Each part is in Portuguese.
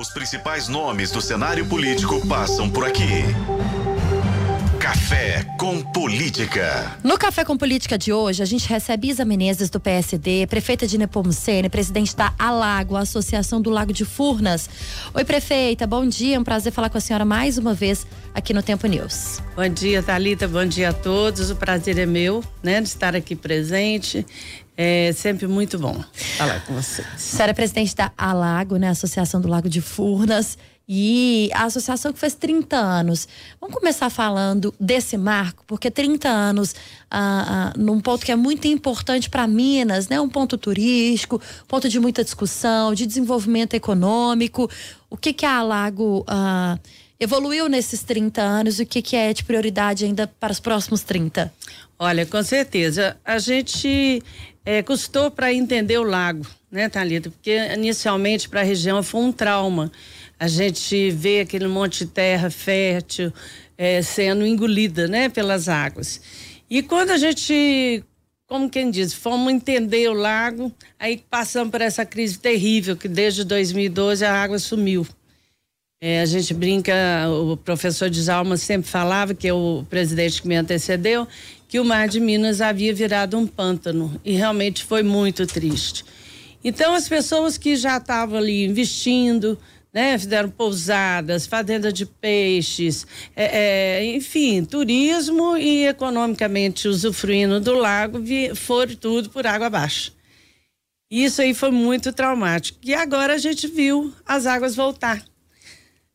Os principais nomes do cenário político passam por aqui. Café com Política. No Café com Política de hoje, a gente recebe Isa Menezes do PSD, prefeita de Nepomucene, presidente da Alago, Associação do Lago de Furnas. Oi, prefeita, bom dia. É um prazer falar com a senhora mais uma vez aqui no Tempo News. Bom dia, Thalita. Bom dia a todos. O prazer é meu, né, de estar aqui presente. É sempre muito bom falar com vocês. A senhora é presidente da Alago, né? Associação do Lago de Furnas. E a associação que fez 30 anos. Vamos começar falando desse marco, porque 30 anos ah, ah, num ponto que é muito importante para Minas, né? Um ponto turístico, ponto de muita discussão, de desenvolvimento econômico. O que que a Alago ah, evoluiu nesses 30 anos e o que que é de prioridade ainda para os próximos 30? Olha, com certeza. A gente é, custou para entender o lago, né, Thalita? Porque inicialmente para a região foi um trauma. A gente vê aquele monte de terra fértil é, sendo engolida, né, pelas águas. E quando a gente, como quem diz, fomos entender o lago, aí passamos por essa crise terrível que desde 2012 a água sumiu. É, a gente brinca, o professor Djalma sempre falava, que é o presidente que me antecedeu, que o mar de Minas havia virado um pântano e realmente foi muito triste. Então as pessoas que já estavam ali investindo, né, fizeram pousadas, fazenda de peixes, é, é, enfim, turismo e economicamente usufruindo do lago, vi, foram tudo por água abaixo. Isso aí foi muito traumático. E agora a gente viu as águas voltar,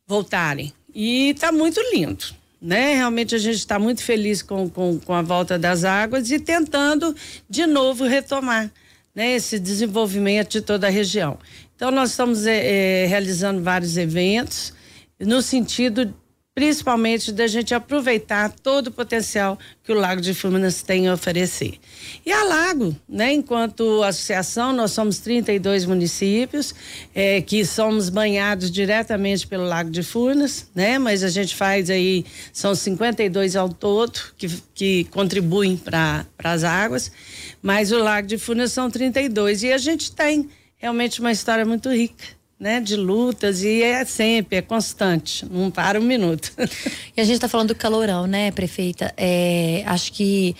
voltarem. E está muito lindo né? Realmente a gente está muito feliz com, com, com, a volta das águas e tentando de novo retomar né? esse desenvolvimento de toda a região. Então nós estamos é, realizando vários eventos no sentido principalmente da gente aproveitar todo o potencial que o Lago de Furnas tem a oferecer. E a Lago, né, enquanto associação, nós somos 32 municípios é, que somos banhados diretamente pelo Lago de Furnas, né, mas a gente faz aí, são 52 ao todo que, que contribuem para as águas, mas o Lago de Furnas são 32 e a gente tem realmente uma história muito rica né, de lutas e é sempre, é constante, não para um minuto. E a gente está falando do calorão, né, prefeita? É, acho que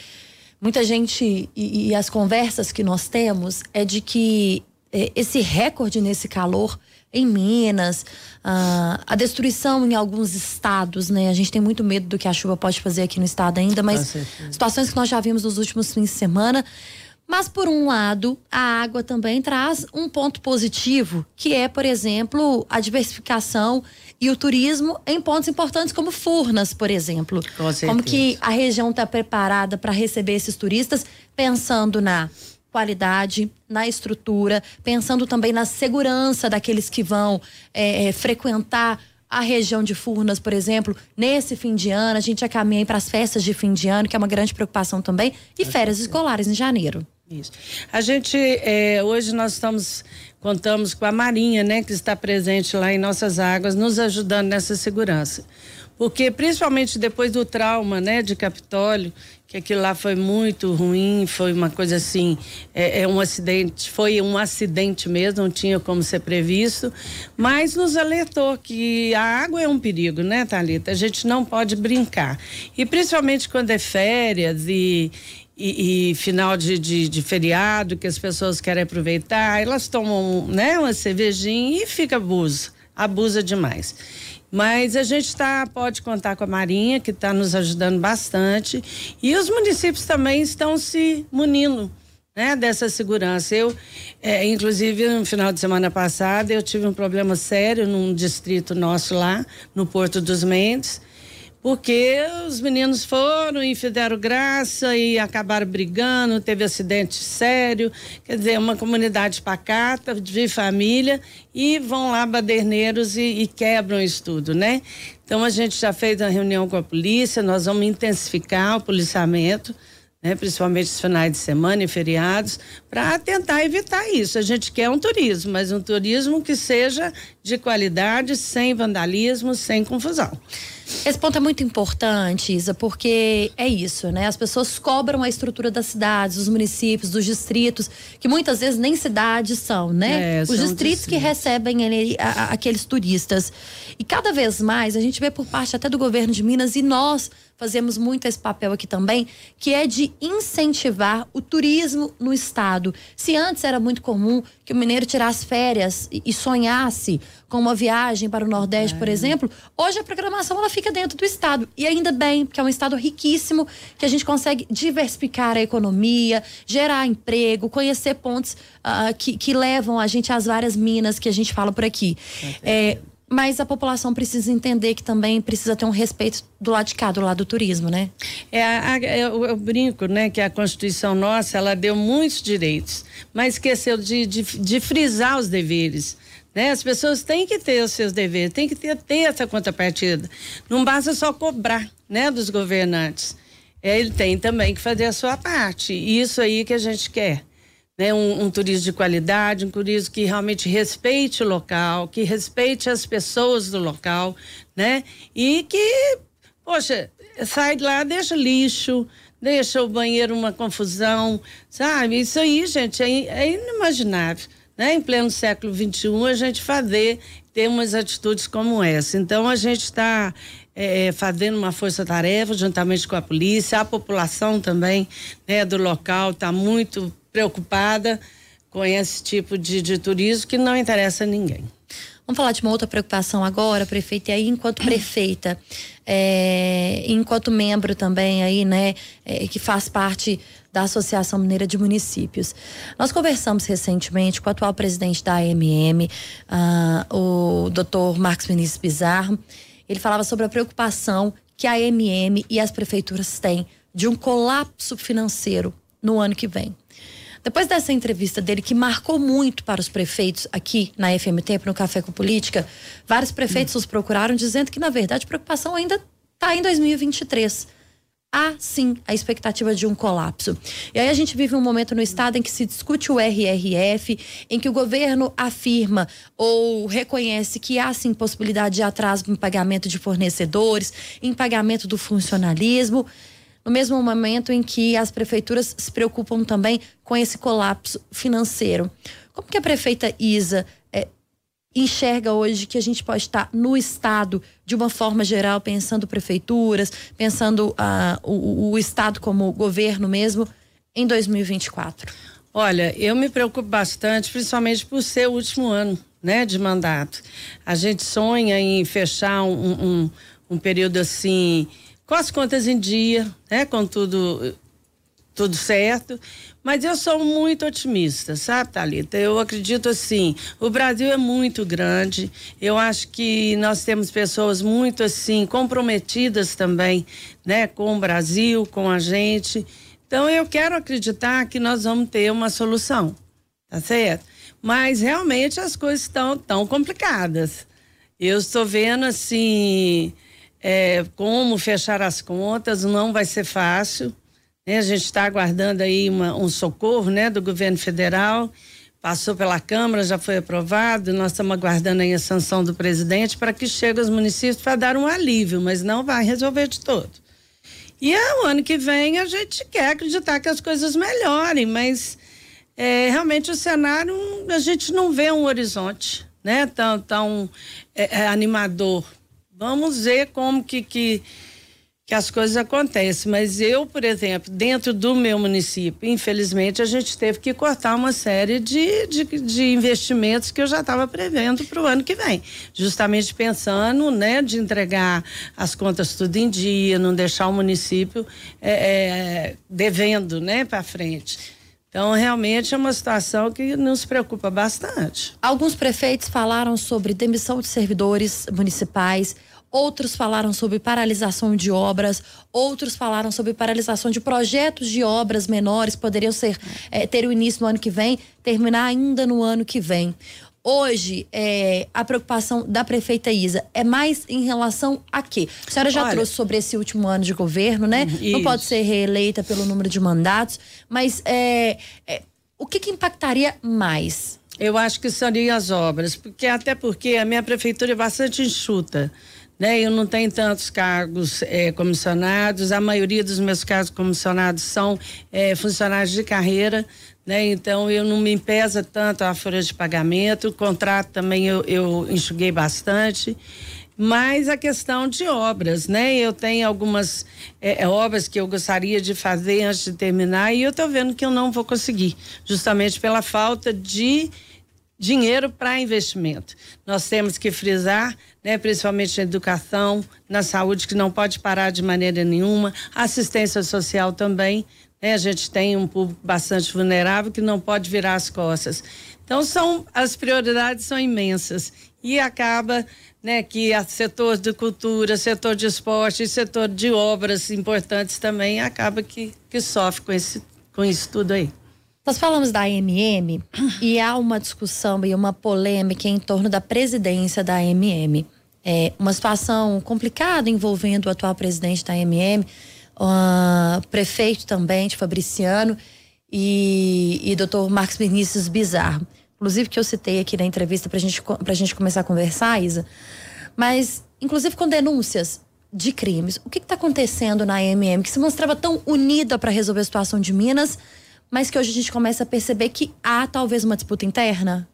muita gente e, e, as conversas que nós temos é de que é, esse recorde nesse calor em Minas, ah, a destruição em alguns estados, né? A gente tem muito medo do que a chuva pode fazer aqui no estado ainda, mas situações que nós já vimos nos últimos fins de semana. Mas, por um lado, a água também traz um ponto positivo, que é, por exemplo, a diversificação e o turismo em pontos importantes como Furnas, por exemplo. Com como que a região está preparada para receber esses turistas, pensando na qualidade, na estrutura, pensando também na segurança daqueles que vão é, é, frequentar a região de Furnas, por exemplo, nesse fim de ano, a gente já caminha para as festas de fim de ano, que é uma grande preocupação também, e férias escolares em janeiro. Isso. A gente, é, hoje nós estamos, contamos com a Marinha, né, que está presente lá em nossas águas, nos ajudando nessa segurança. Porque, principalmente depois do trauma, né, de Capitólio, que aquilo lá foi muito ruim, foi uma coisa assim, é, é, um acidente, foi um acidente mesmo, não tinha como ser previsto, mas nos alertou que a água é um perigo, né, Thalita? A gente não pode brincar. E principalmente quando é férias e, e, e, final de, de, de, feriado que as pessoas querem aproveitar, elas tomam né, uma cervejinha e fica abuso, abusa demais. Mas a gente tá, pode contar com a Marinha, que está nos ajudando bastante, e os municípios também estão se munindo né, dessa segurança. Eu, é, inclusive, no final de semana passada, eu tive um problema sério num distrito nosso lá, no Porto dos Mendes porque os meninos foram e fizeram graça e acabaram brigando, teve acidente sério, quer dizer, uma comunidade pacata, de família, e vão lá baderneiros e, e quebram isso tudo, né? Então a gente já fez uma reunião com a polícia, nós vamos intensificar o policiamento, né, principalmente os finais de semana e feriados, para tentar evitar isso. A gente quer um turismo, mas um turismo que seja de qualidade, sem vandalismo, sem confusão. Esse ponto é muito importante, Isa, porque é isso, né? As pessoas cobram a estrutura das cidades, dos municípios, dos distritos, que muitas vezes nem cidades são, né? É, Os são distritos, que recebem ele, a- a- aqueles turistas. E cada vez mais a gente vê por parte até do governo de Minas e nós fazemos muito esse papel aqui também, que é de incentivar o turismo no estado. Se antes era muito comum que o mineiro tirasse férias e, e sonhasse com uma viagem para o Nordeste, por exemplo, hoje a programação ela fica dentro do estado. E ainda bem, porque é um estado riquíssimo, que a gente consegue diversificar a economia, gerar emprego, conhecer pontos ah, que, que levam a gente às várias minas que a gente fala por aqui. É, mas a população precisa entender que também precisa ter um respeito do lado de cá, do lado do turismo, né? É, a- a- eu, eu brinco, né, que a Constituição nossa, ela deu muitos direitos, mas esqueceu de, de, de frisar os deveres. Né? As pessoas têm que ter os seus deveres, têm que ter, ter essa contrapartida. Não basta só cobrar, né, dos governantes. É, ele tem também que fazer a sua parte. E isso aí que a gente quer. Né? Um, um turismo de qualidade, um turismo que realmente respeite o local, que respeite as pessoas do local, né? E que Poxa, sai de lá, deixa lixo, deixa o banheiro uma confusão, sabe? Isso aí, gente, é, é inimaginável. Né? Em pleno século XXI, a gente fazer, ter umas atitudes como essa. Então, a gente está é, fazendo uma força-tarefa juntamente com a polícia, a população também né, do local está muito preocupada com esse tipo de, de turismo que não interessa a ninguém. Vamos falar de uma outra preocupação agora, prefeita, e aí enquanto prefeita, é, enquanto membro também aí, né, é, que faz parte da Associação Mineira de Municípios. Nós conversamos recentemente com o atual presidente da AMM, ah, o doutor Marcos Vinícius Bizarro. Ele falava sobre a preocupação que a AMM e as prefeituras têm de um colapso financeiro no ano que vem. Depois dessa entrevista dele, que marcou muito para os prefeitos aqui na FM Tempo, no Café com Política, vários prefeitos os procuraram dizendo que, na verdade, a preocupação ainda está em 2023. Há sim a expectativa de um colapso. E aí a gente vive um momento no estado em que se discute o RRF, em que o governo afirma ou reconhece que há sim possibilidade de atraso em pagamento de fornecedores, em pagamento do funcionalismo no mesmo momento em que as prefeituras se preocupam também com esse colapso financeiro. Como que a prefeita Isa eh, enxerga hoje que a gente pode estar no estado de uma forma geral, pensando prefeituras, pensando ah, o, o estado como governo mesmo, em 2024? Olha, eu me preocupo bastante, principalmente por ser o último ano, né, de mandato. A gente sonha em fechar um, um, um período assim, com as contas em dia, né, com tudo tudo certo, mas eu sou muito otimista, sabe, Thalita? Eu acredito assim, o Brasil é muito grande, eu acho que nós temos pessoas muito assim, comprometidas também, né, com o Brasil, com a gente. Então eu quero acreditar que nós vamos ter uma solução, tá certo? Mas realmente as coisas estão tão complicadas. Eu estou vendo assim, é, como fechar as contas, não vai ser fácil. Né? A gente está aguardando aí uma, um socorro né, do governo federal. Passou pela Câmara, já foi aprovado. Nós estamos aguardando aí a sanção do presidente para que chegue aos municípios para dar um alívio, mas não vai resolver de todo. E é, o ano que vem a gente quer acreditar que as coisas melhorem, mas é, realmente o cenário a gente não vê um horizonte, né? Tão, tão é, é, animador. Vamos ver como que, que que as coisas acontecem. Mas eu, por exemplo, dentro do meu município, infelizmente, a gente teve que cortar uma série de, de, de investimentos que eu já estava prevendo para o ano que vem. Justamente pensando, né, de entregar as contas tudo em dia, não deixar o município é, é, devendo, né, para frente. Então, realmente é uma situação que nos preocupa bastante. Alguns prefeitos falaram sobre demissão de servidores municipais, outros falaram sobre paralisação de obras, outros falaram sobre paralisação de projetos de obras menores, poderiam ser eh, ter o início no ano que vem, terminar ainda no ano que vem. hoje é, a preocupação da prefeita Isa é mais em relação a quê? A senhora já Olha, trouxe sobre esse último ano de governo, né? Isso. Não pode ser reeleita pelo número de mandatos, mas é, é, o que, que impactaria mais? Eu acho que seriam as obras, porque até porque a minha prefeitura é bastante enxuta. Né, eu não tenho tantos cargos é, comissionados, a maioria dos meus cargos comissionados são é, funcionários de carreira, né? Então eu não me pesa tanto a folha de pagamento, o contrato também eu, eu enxuguei bastante. Mas a questão de obras, né? Eu tenho algumas é, é obras que eu gostaria de fazer antes de terminar e eu estou vendo que eu não vou conseguir, justamente pela falta de dinheiro para investimento. Nós temos que frisar, né, principalmente na educação, na saúde, que não pode parar de maneira nenhuma, assistência social também, né? A gente tem um público bastante vulnerável que não pode virar as costas. Então são as prioridades são imensas e acaba né, que setor de cultura, setor de esporte, setor de obras importantes também acaba que, que sofre com esse com isso tudo aí. Nós falamos da AMM e há uma discussão e uma polêmica em torno da presidência da AMM. É uma situação complicada envolvendo o atual presidente da AMM uh, prefeito também de Fabriciano e, e doutor Marcos Vinícius Bizarro. Inclusive que eu citei aqui na entrevista para gente, a gente começar a conversar, Isa. Mas, inclusive com denúncias de crimes. O que está acontecendo na AMM que se mostrava tão unida para resolver a situação de Minas, mas que hoje a gente começa a perceber que há talvez uma disputa interna?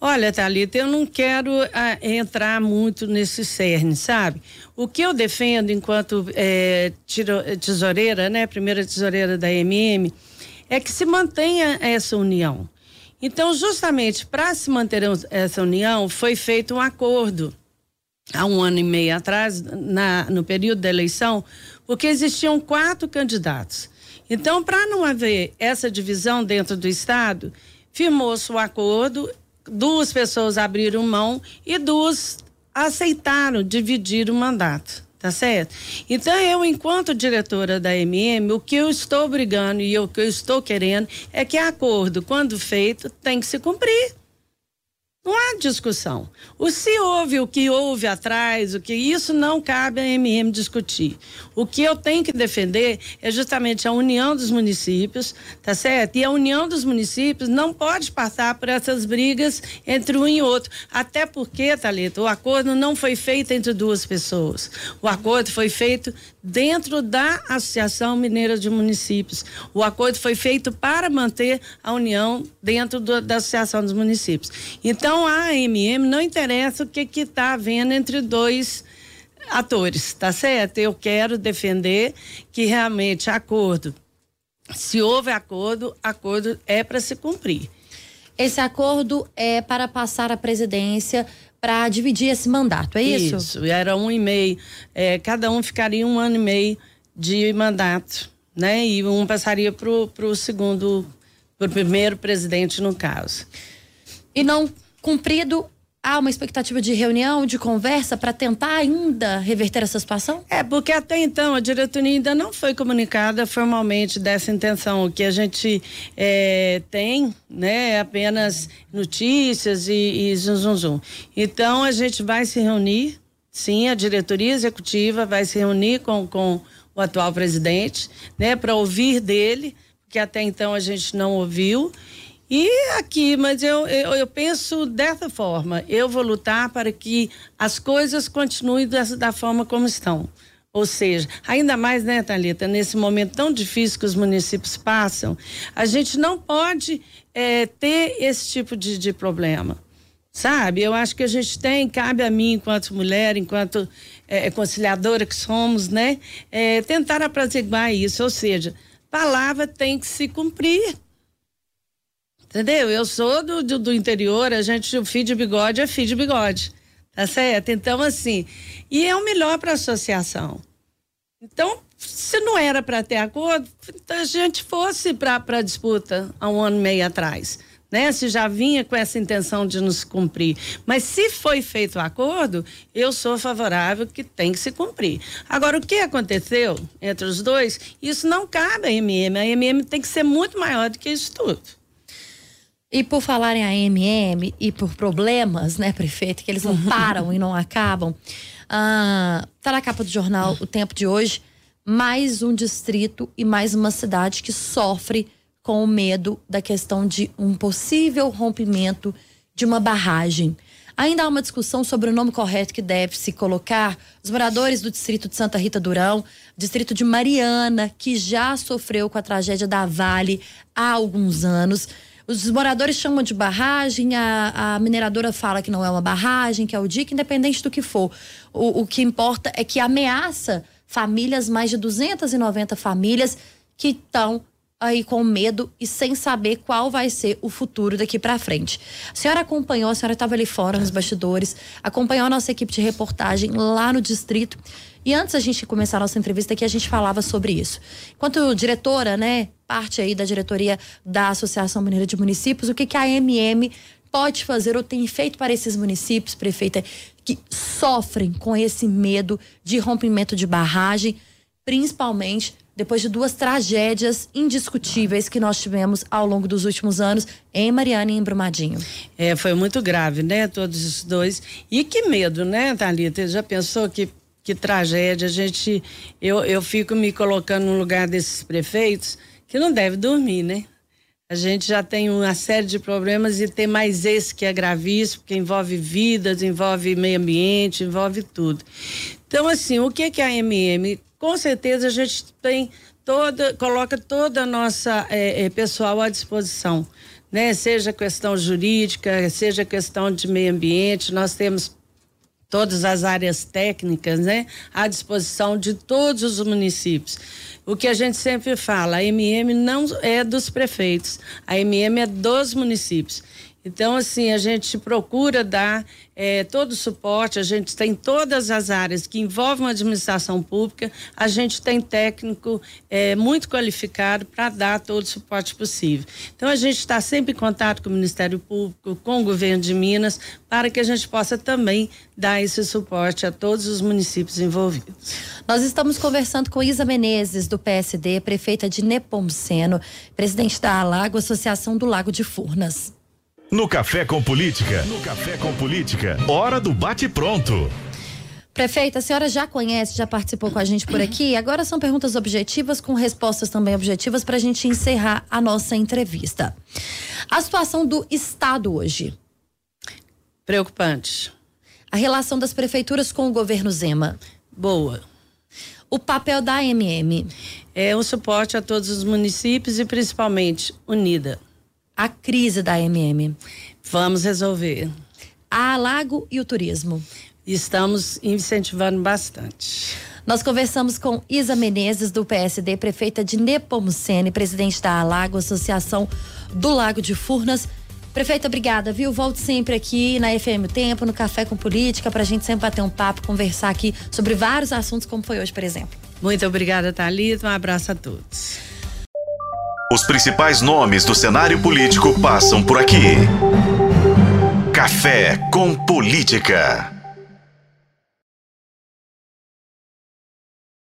Olha, Thalita, eu não quero ah, entrar muito nesse cerne, sabe? O que eu defendo enquanto é, tiro, tesoureira, né, primeira tesoureira da MM, é que se mantenha essa união. Então, justamente para se manter essa união, foi feito um acordo há um ano e meio atrás, na, no período da eleição, porque existiam quatro candidatos. Então, para não haver essa divisão dentro do Estado, firmou-se o um acordo duas pessoas abriram mão e duas aceitaram dividir o mandato. Tá certo? Então, eu, enquanto diretora da MM, o que eu estou brigando e o que eu estou querendo é que acordo, quando feito, tem que se cumprir. Não há discussão. O se houve, o que houve atrás, o que isso não cabe a MM discutir. O que eu tenho que defender é justamente a união dos municípios, tá certo? E a união dos municípios não pode passar por essas brigas entre um e outro. Até porque, Thalita, o acordo não foi feito entre duas pessoas. O acordo foi feito dentro da Associação Mineira de Municípios. O acordo foi feito para manter a união dentro do, da Associação dos Municípios. Então, a AMM não interessa o que está havendo entre dois atores, tá certo? Eu quero defender que realmente acordo, se houve acordo, acordo é para se cumprir. Esse acordo é para passar a presidência para dividir esse mandato, é isso? Isso, era um e meio. É, cada um ficaria um ano e meio de mandato, né? E um passaria para o segundo, para o primeiro presidente, no caso. E não cumprido há uma expectativa de reunião, de conversa para tentar ainda reverter essa situação? É, porque até então a diretoria ainda não foi comunicada formalmente dessa intenção. O que a gente é, tem, né, é apenas notícias e, e zum, zum, zum. Então a gente vai se reunir, sim, a diretoria executiva vai se reunir com, com o atual presidente, né, para ouvir dele, porque até então a gente não ouviu e aqui, mas eu, eu, eu, penso dessa forma: eu vou lutar para que as coisas continuem dessa, da forma como estão. Ou seja, ainda mais, né, Thalita, nesse momento tão difícil que os municípios passam, a gente não pode é, ter esse tipo de, de problema. Sabe? Eu acho que a gente tem, cabe a mim, enquanto mulher, enquanto é, conciliadora que somos, né, é, tentar apaziguar isso. Ou seja, palavra tem que se cumprir Entendeu? Eu sou do, do, do interior, a gente, o fio de bigode é fio de bigode. Tá certo? Então, assim, e é o melhor para a associação. Então, se não era para ter acordo, a gente fosse para a disputa há um ano e meio atrás. Né? Se já vinha com essa intenção de nos cumprir. Mas se foi feito o acordo, eu sou favorável que tem que se cumprir. Agora, o que aconteceu entre os dois, isso não cabe à MM. A MM tem que ser muito maior do que isso tudo. E por falar em AMM e por problemas, né, prefeito, que eles não param e não acabam, ah, tá na capa do jornal O Tempo de hoje, mais um distrito e mais uma cidade que sofre com o medo da questão de um possível rompimento de uma barragem. Ainda há uma discussão sobre o nome correto que deve se colocar. Os moradores do distrito de Santa Rita Durão, distrito de Mariana, que já sofreu com a tragédia da Vale há alguns anos. Os moradores chamam de barragem, a, a, mineradora fala que não é uma barragem, que é o DIC, independente do que for. O, o que importa é que ameaça famílias, mais de 290 famílias que estão aí com medo e sem saber qual vai ser o futuro daqui para frente. A senhora acompanhou, a senhora estava ali fora nos bastidores, acompanhou a nossa equipe de reportagem lá no distrito. E antes a gente começar a nossa entrevista aqui, a gente falava sobre isso. Enquanto diretora, né, parte aí da diretoria da Associação Mineira de Municípios, o que, que a MM pode fazer ou tem feito para esses municípios, prefeita, que sofrem com esse medo de rompimento de barragem, principalmente depois de duas tragédias indiscutíveis que nós tivemos ao longo dos últimos anos em Mariana e em Brumadinho. É, foi muito grave, né? Todos os dois. E que medo, né, Thalita? Já pensou que, que tragédia? A gente. Eu, eu fico me colocando no lugar desses prefeitos que não deve dormir, né? A gente já tem uma série de problemas e tem mais esse que é gravíssimo, que envolve vidas, envolve meio ambiente, envolve tudo. Então, assim, o que é que a MM com certeza a gente tem toda, coloca toda a nossa é, é, pessoal à disposição, né? Seja questão jurídica, seja questão de meio ambiente, nós temos todas as áreas técnicas, né, à disposição de todos os municípios. O que a gente sempre fala, a MM não é dos prefeitos, a MM é dos municípios. Então, assim, a gente procura dar é, todo o suporte, a gente tem todas as áreas que envolvem a administração pública, a gente tem técnico é, muito qualificado para dar todo o suporte possível. Então, a gente está sempre em contato com o Ministério Público, com o governo de Minas, para que a gente possa também dar esse suporte a todos os municípios envolvidos. Nós estamos conversando com Isa Menezes, do PSD, prefeita de Nepomuceno, presidente da Alago, Associação do Lago de Furnas. No Café com Política. No Café com Política. Hora do bate-pronto. Prefeita, a senhora já conhece, já participou com a gente por aqui. Agora são perguntas objetivas com respostas também objetivas para a gente encerrar a nossa entrevista. A situação do Estado hoje. Preocupante. A relação das prefeituras com o governo Zema. Boa. O papel da AMM. É um suporte a todos os municípios e principalmente unida a crise da MM? Vamos resolver. A Lago e o turismo? Estamos incentivando bastante. Nós conversamos com Isa Menezes, do PSD, prefeita de Nepomucene, presidente da Alago, Associação do Lago de Furnas. Prefeita, obrigada, viu? Volte sempre aqui na FM Tempo, no Café com Política, para a gente sempre bater um papo, conversar aqui sobre vários assuntos, como foi hoje, por exemplo. Muito obrigada, Thalita. Um abraço a todos. Os principais nomes do cenário político passam por aqui. Café com Política.